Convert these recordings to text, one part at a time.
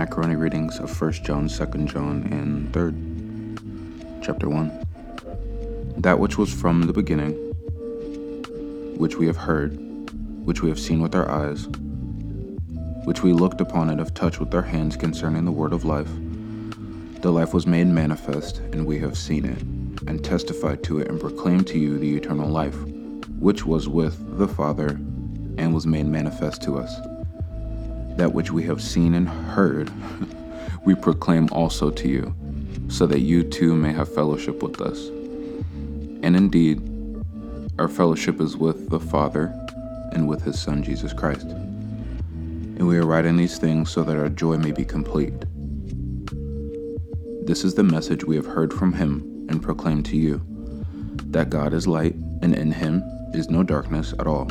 macaroni readings of 1 John, 2 John, and 3rd. Chapter 1. That which was from the beginning, which we have heard, which we have seen with our eyes, which we looked upon and have touched with our hands concerning the word of life. The life was made manifest, and we have seen it, and testified to it, and proclaimed to you the eternal life, which was with the Father, and was made manifest to us. That which we have seen and heard, we proclaim also to you, so that you too may have fellowship with us. And indeed, our fellowship is with the Father and with his Son Jesus Christ. And we are writing these things so that our joy may be complete. This is the message we have heard from him and proclaimed to you that God is light, and in him is no darkness at all.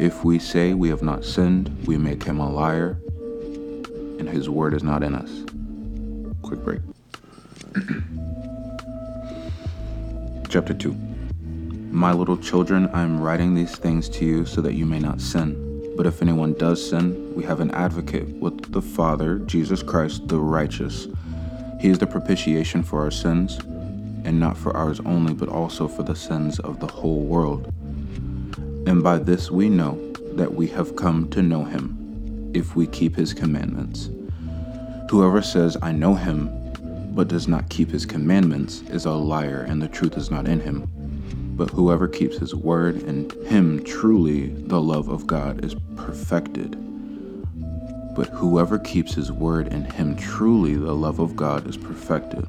If we say we have not sinned, we make him a liar, and his word is not in us. Quick break. Chapter 2 My little children, I am writing these things to you so that you may not sin. But if anyone does sin, we have an advocate with the Father, Jesus Christ, the righteous. He is the propitiation for our sins, and not for ours only, but also for the sins of the whole world. And by this we know that we have come to know him, if we keep his commandments. Whoever says, I know him, but does not keep his commandments, is a liar, and the truth is not in him. But whoever keeps his word, in him truly the love of God is perfected. But whoever keeps his word, in him truly the love of God is perfected.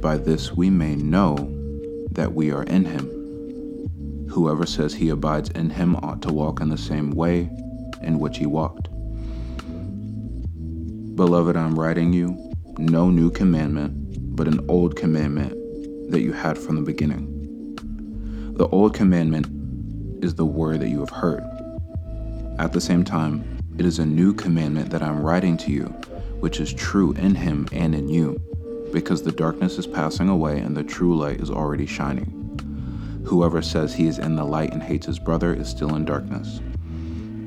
By this we may know that we are in him. Whoever says he abides in him ought to walk in the same way in which he walked. Beloved, I'm writing you no new commandment, but an old commandment that you had from the beginning. The old commandment is the word that you have heard. At the same time, it is a new commandment that I'm writing to you, which is true in him and in you, because the darkness is passing away and the true light is already shining. Whoever says he is in the light and hates his brother is still in darkness.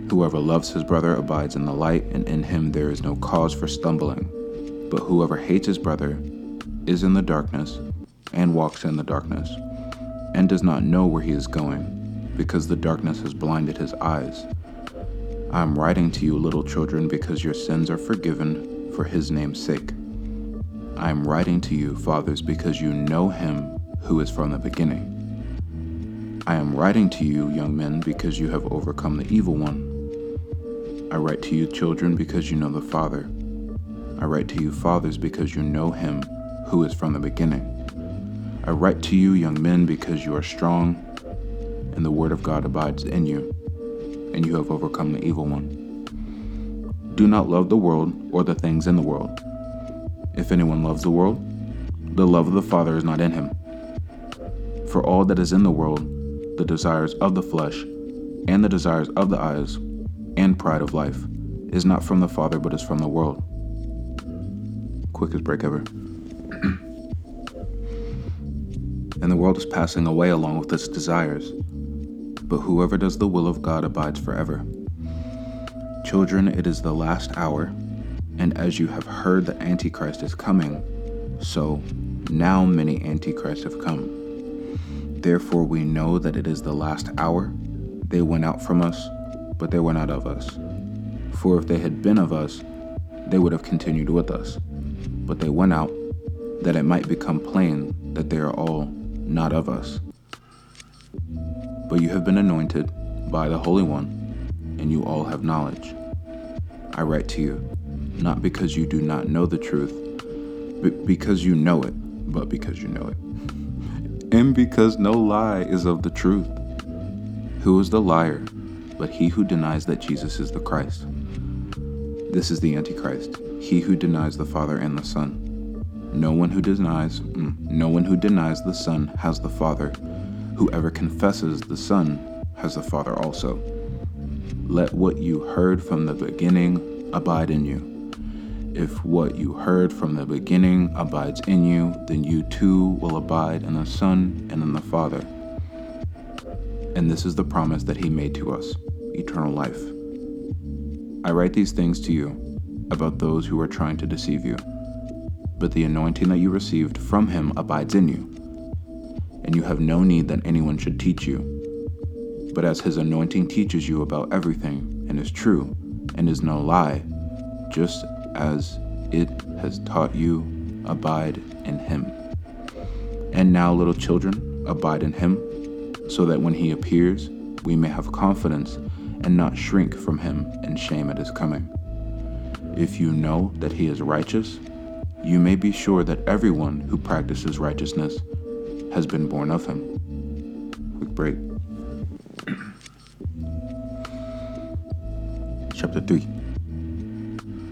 Whoever loves his brother abides in the light, and in him there is no cause for stumbling. But whoever hates his brother is in the darkness and walks in the darkness, and does not know where he is going, because the darkness has blinded his eyes. I am writing to you, little children, because your sins are forgiven for his name's sake. I am writing to you, fathers, because you know him who is from the beginning. I am writing to you, young men, because you have overcome the evil one. I write to you, children, because you know the Father. I write to you, fathers, because you know him who is from the beginning. I write to you, young men, because you are strong, and the word of God abides in you, and you have overcome the evil one. Do not love the world or the things in the world. If anyone loves the world, the love of the Father is not in him. For all that is in the world, the desires of the flesh, and the desires of the eyes, and pride of life, is not from the Father, but is from the world. Quickest break ever. and the world is passing away along with its desires, but whoever does the will of God abides forever. Children, it is the last hour, and as you have heard that Antichrist is coming, so now many Antichrists have come. Therefore, we know that it is the last hour. They went out from us, but they were not of us. For if they had been of us, they would have continued with us. But they went out, that it might become plain that they are all not of us. But you have been anointed by the Holy One, and you all have knowledge. I write to you, not because you do not know the truth, but because you know it, but because you know it and because no lie is of the truth. Who is the liar but he who denies that Jesus is the Christ? This is the Antichrist, he who denies the Father and the Son. No one who denies mm, no one who denies the Son has the Father. Whoever confesses the Son has the Father also. Let what you heard from the beginning abide in you. If what you heard from the beginning abides in you, then you too will abide in the Son and in the Father. And this is the promise that He made to us eternal life. I write these things to you about those who are trying to deceive you but the anointing that you received from him abides in you. And you have no need that anyone should teach you. But as his anointing teaches you about everything, and is true, and is no lie, just as it has taught you, abide in him. And now, little children, abide in him, so that when he appears, we may have confidence and not shrink from him in shame at his coming. If you know that he is righteous, you may be sure that everyone who practices righteousness has been born of him. Quick break. chapter 3.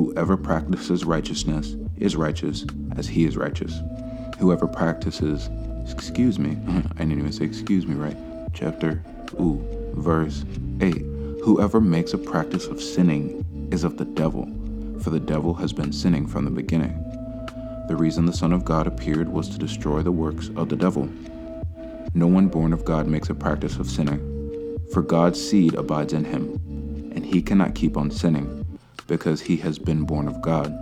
Whoever practices righteousness is righteous as he is righteous. Whoever practices, excuse me, I didn't even say excuse me right. Chapter, ooh, verse 8. Whoever makes a practice of sinning is of the devil, for the devil has been sinning from the beginning. The reason the Son of God appeared was to destroy the works of the devil. No one born of God makes a practice of sinning, for God's seed abides in him, and he cannot keep on sinning, because he has been born of God.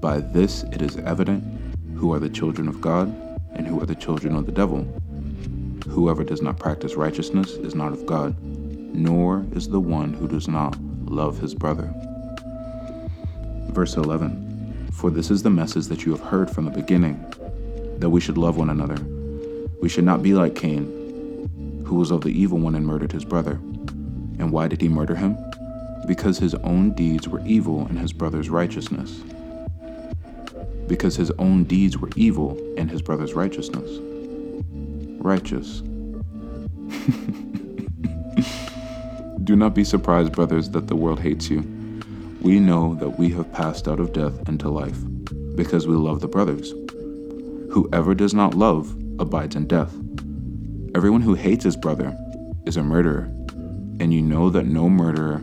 By this it is evident who are the children of God and who are the children of the devil. Whoever does not practice righteousness is not of God, nor is the one who does not love his brother. Verse 11 for this is the message that you have heard from the beginning that we should love one another. We should not be like Cain, who was of the evil one and murdered his brother. And why did he murder him? Because his own deeds were evil and his brother's righteousness. Because his own deeds were evil and his brother's righteousness. Righteous. Do not be surprised, brothers, that the world hates you we know that we have passed out of death into life, because we love the brothers. Whoever does not love abides in death. Everyone who hates his brother is a murderer, and you know that no murderer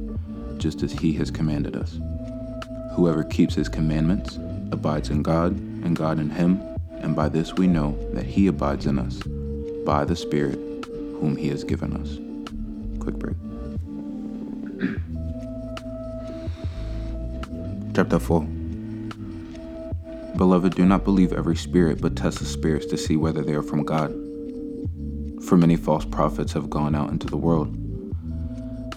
just as He has commanded us. Whoever keeps His commandments abides in God, and God in Him, and by this we know that He abides in us, by the Spirit whom He has given us quick break. Chapter 4 Beloved, do not believe every spirit, but test the spirits to see whether they are from God. For many false prophets have gone out into the world.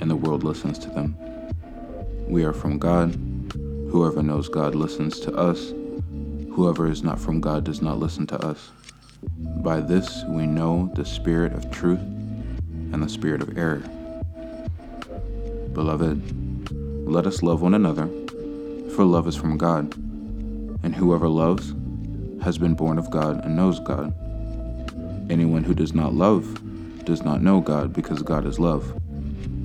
and the world listens to them. We are from God. Whoever knows God listens to us. Whoever is not from God does not listen to us. By this we know the spirit of truth and the spirit of error. Beloved, let us love one another, for love is from God and whoever loves has been born of God and knows God. Anyone who does not love does not know God because God is love.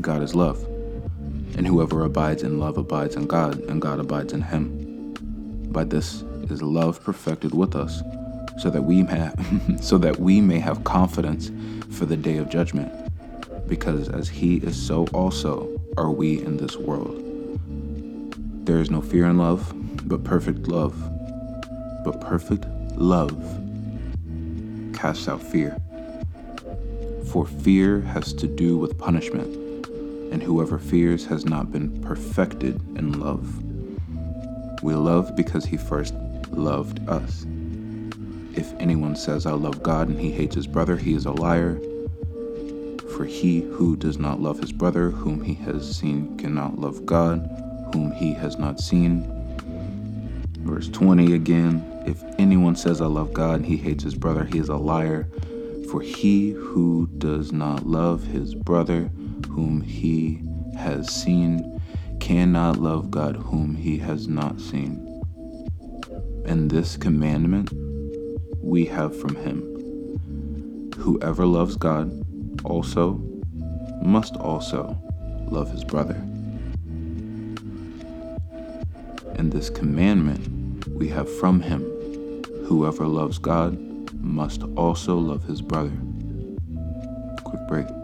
God is love, and whoever abides in love abides in God, and God abides in him. By this is love perfected with us so that we may so that we may have confidence for the day of judgment. Because as he is so also are we in this world. There is no fear in love but perfect love but perfect love casts out fear. For fear has to do with punishment and whoever fears has not been perfected in love we love because he first loved us if anyone says, I love God, and he hates his brother, he is a liar. For he who does not love his brother, whom he has seen, cannot love God, whom he has not seen. Verse 20 again If anyone says, I love God, and he hates his brother, he is a liar. For he who does not love his brother, whom he has seen, cannot love God, whom he has not seen. And this commandment we have from him. Whoever loves God also must also love his brother. And this commandment we have from him whoever loves God must also love his brother. Quick break.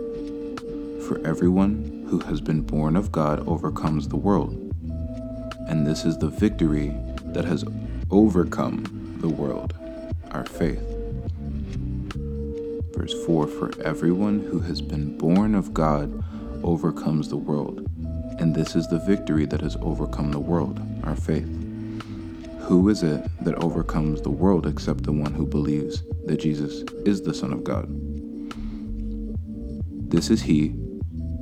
For everyone who has been born of God overcomes the world and this is the victory that has overcome the world, our faith. Verse 4 For everyone who has been born of God overcomes the world, and this is the victory that has overcome the world, our faith. Who is it that overcomes the world except the one who believes that Jesus is the Son of God? This is he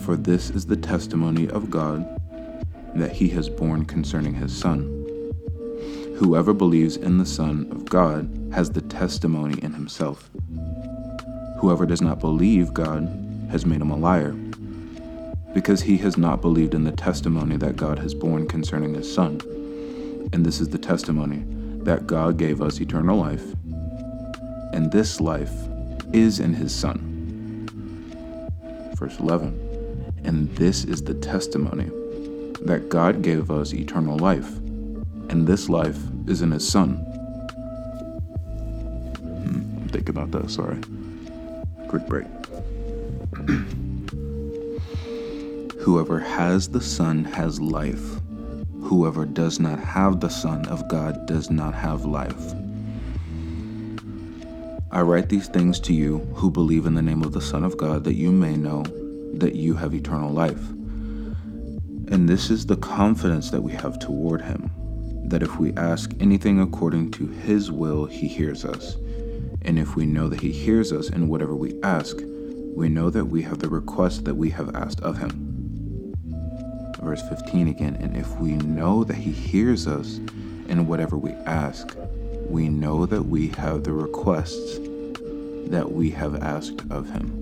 For this is the testimony of God that he has borne concerning his Son. Whoever believes in the Son of God has the testimony in himself. Whoever does not believe God has made him a liar, because he has not believed in the testimony that God has borne concerning his Son. And this is the testimony that God gave us eternal life, and this life is in his Son. Verse 11 And this is the testimony that God gave us eternal life, and this life is in his Son. Hmm, think about that, sorry. Quick break. Whoever has the Son has life. Whoever does not have the Son of God does not have life. I write these things to you who believe in the name of the Son of God, that you may know that you have eternal life. And this is the confidence that we have toward Him that if we ask anything according to His will, He hears us. And if we know that He hears us in whatever we ask, we know that we have the request that we have asked of Him. Verse 15 again, and if we know that He hears us in whatever we ask, we know that we have the requests that we have asked of Him.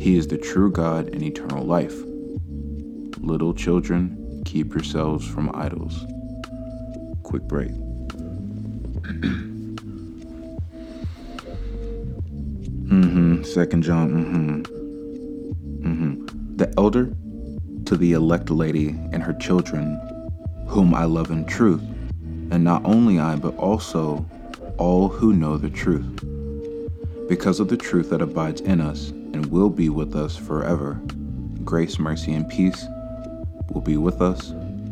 He is the true God and eternal life. Little children, keep yourselves from idols. Quick break. mm-hmm. Second John. Mm-hmm. Mm-hmm. The elder to the elect lady and her children, whom I love in truth, and not only I, but also all who know the truth, because of the truth that abides in us and will be with us forever. Grace, mercy, and peace will be with us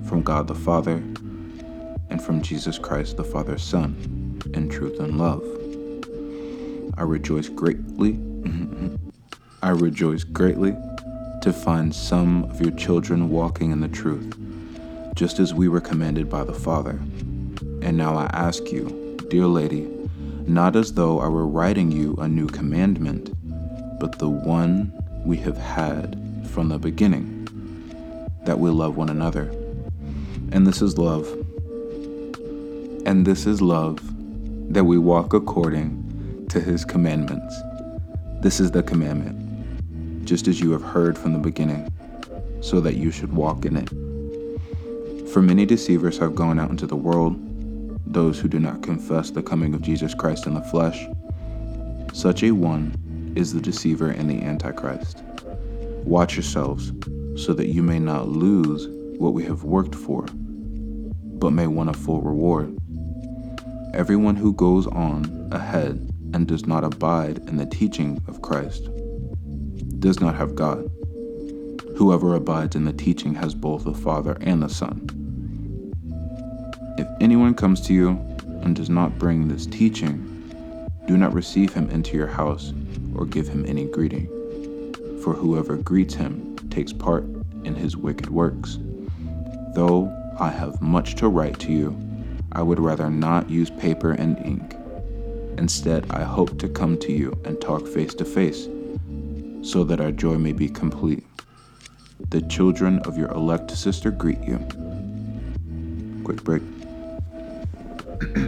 from God the Father and from Jesus Christ the Father's Son in truth and love. I rejoice greatly. I rejoice greatly to find some of your children walking in the truth, just as we were commanded by the Father. And now I ask you, dear lady, not as though I were writing you a new commandment but the one we have had from the beginning that we love one another. And this is love. And this is love that we walk according to his commandments. This is the commandment, just as you have heard from the beginning, so that you should walk in it. For many deceivers have gone out into the world, those who do not confess the coming of Jesus Christ in the flesh. Such a one is the deceiver and the antichrist. Watch yourselves so that you may not lose what we have worked for, but may win a full reward. Everyone who goes on ahead and does not abide in the teaching of Christ does not have God. Whoever abides in the teaching has both the Father and the Son. If anyone comes to you and does not bring this teaching, do not receive him into your house or give him any greeting. For whoever greets him takes part in his wicked works. Though I have much to write to you, I would rather not use paper and ink. Instead, I hope to come to you and talk face to face, so that our joy may be complete. the children of your elect sister greet you. Quick break.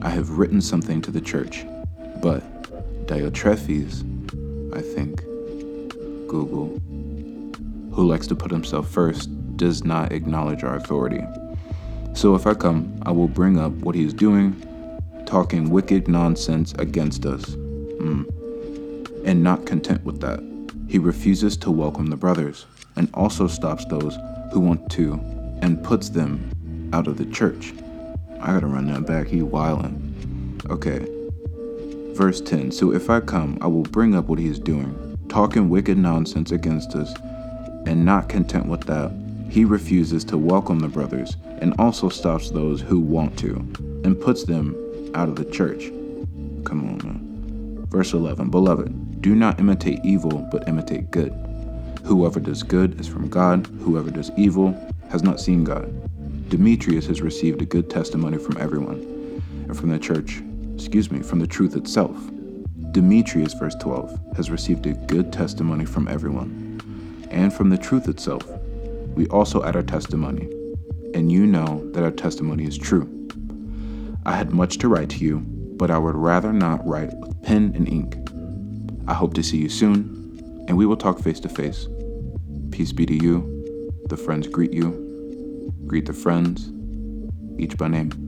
I have written something to the church, but Diotrephes, I think, Google, who likes to put himself first, does not acknowledge our authority. So if I come, I will bring up what he is doing, talking wicked nonsense against us. Mm. And not content with that, he refuses to welcome the brothers and also stops those who want to and puts them out of the church. I gotta run that back, he wildin'. Okay. Verse 10 So if I come, I will bring up what he is doing, talking wicked nonsense against us, and not content with that, he refuses to welcome the brothers and also stops those who want to and puts them out of the church. Come on, man. Verse 11 Beloved, do not imitate evil, but imitate good. Whoever does good is from God, whoever does evil has not seen God. Demetrius has received a good testimony from everyone, and from the church, excuse me, from the truth itself. Demetrius, verse 12, has received a good testimony from everyone, and from the truth itself. We also add our testimony, and you know that our testimony is true. I had much to write to you, but I would rather not write with pen and ink I hope to see you soon, and we will talk face to face. Peace be to you. The friends greet you. Greet the friends, each by name.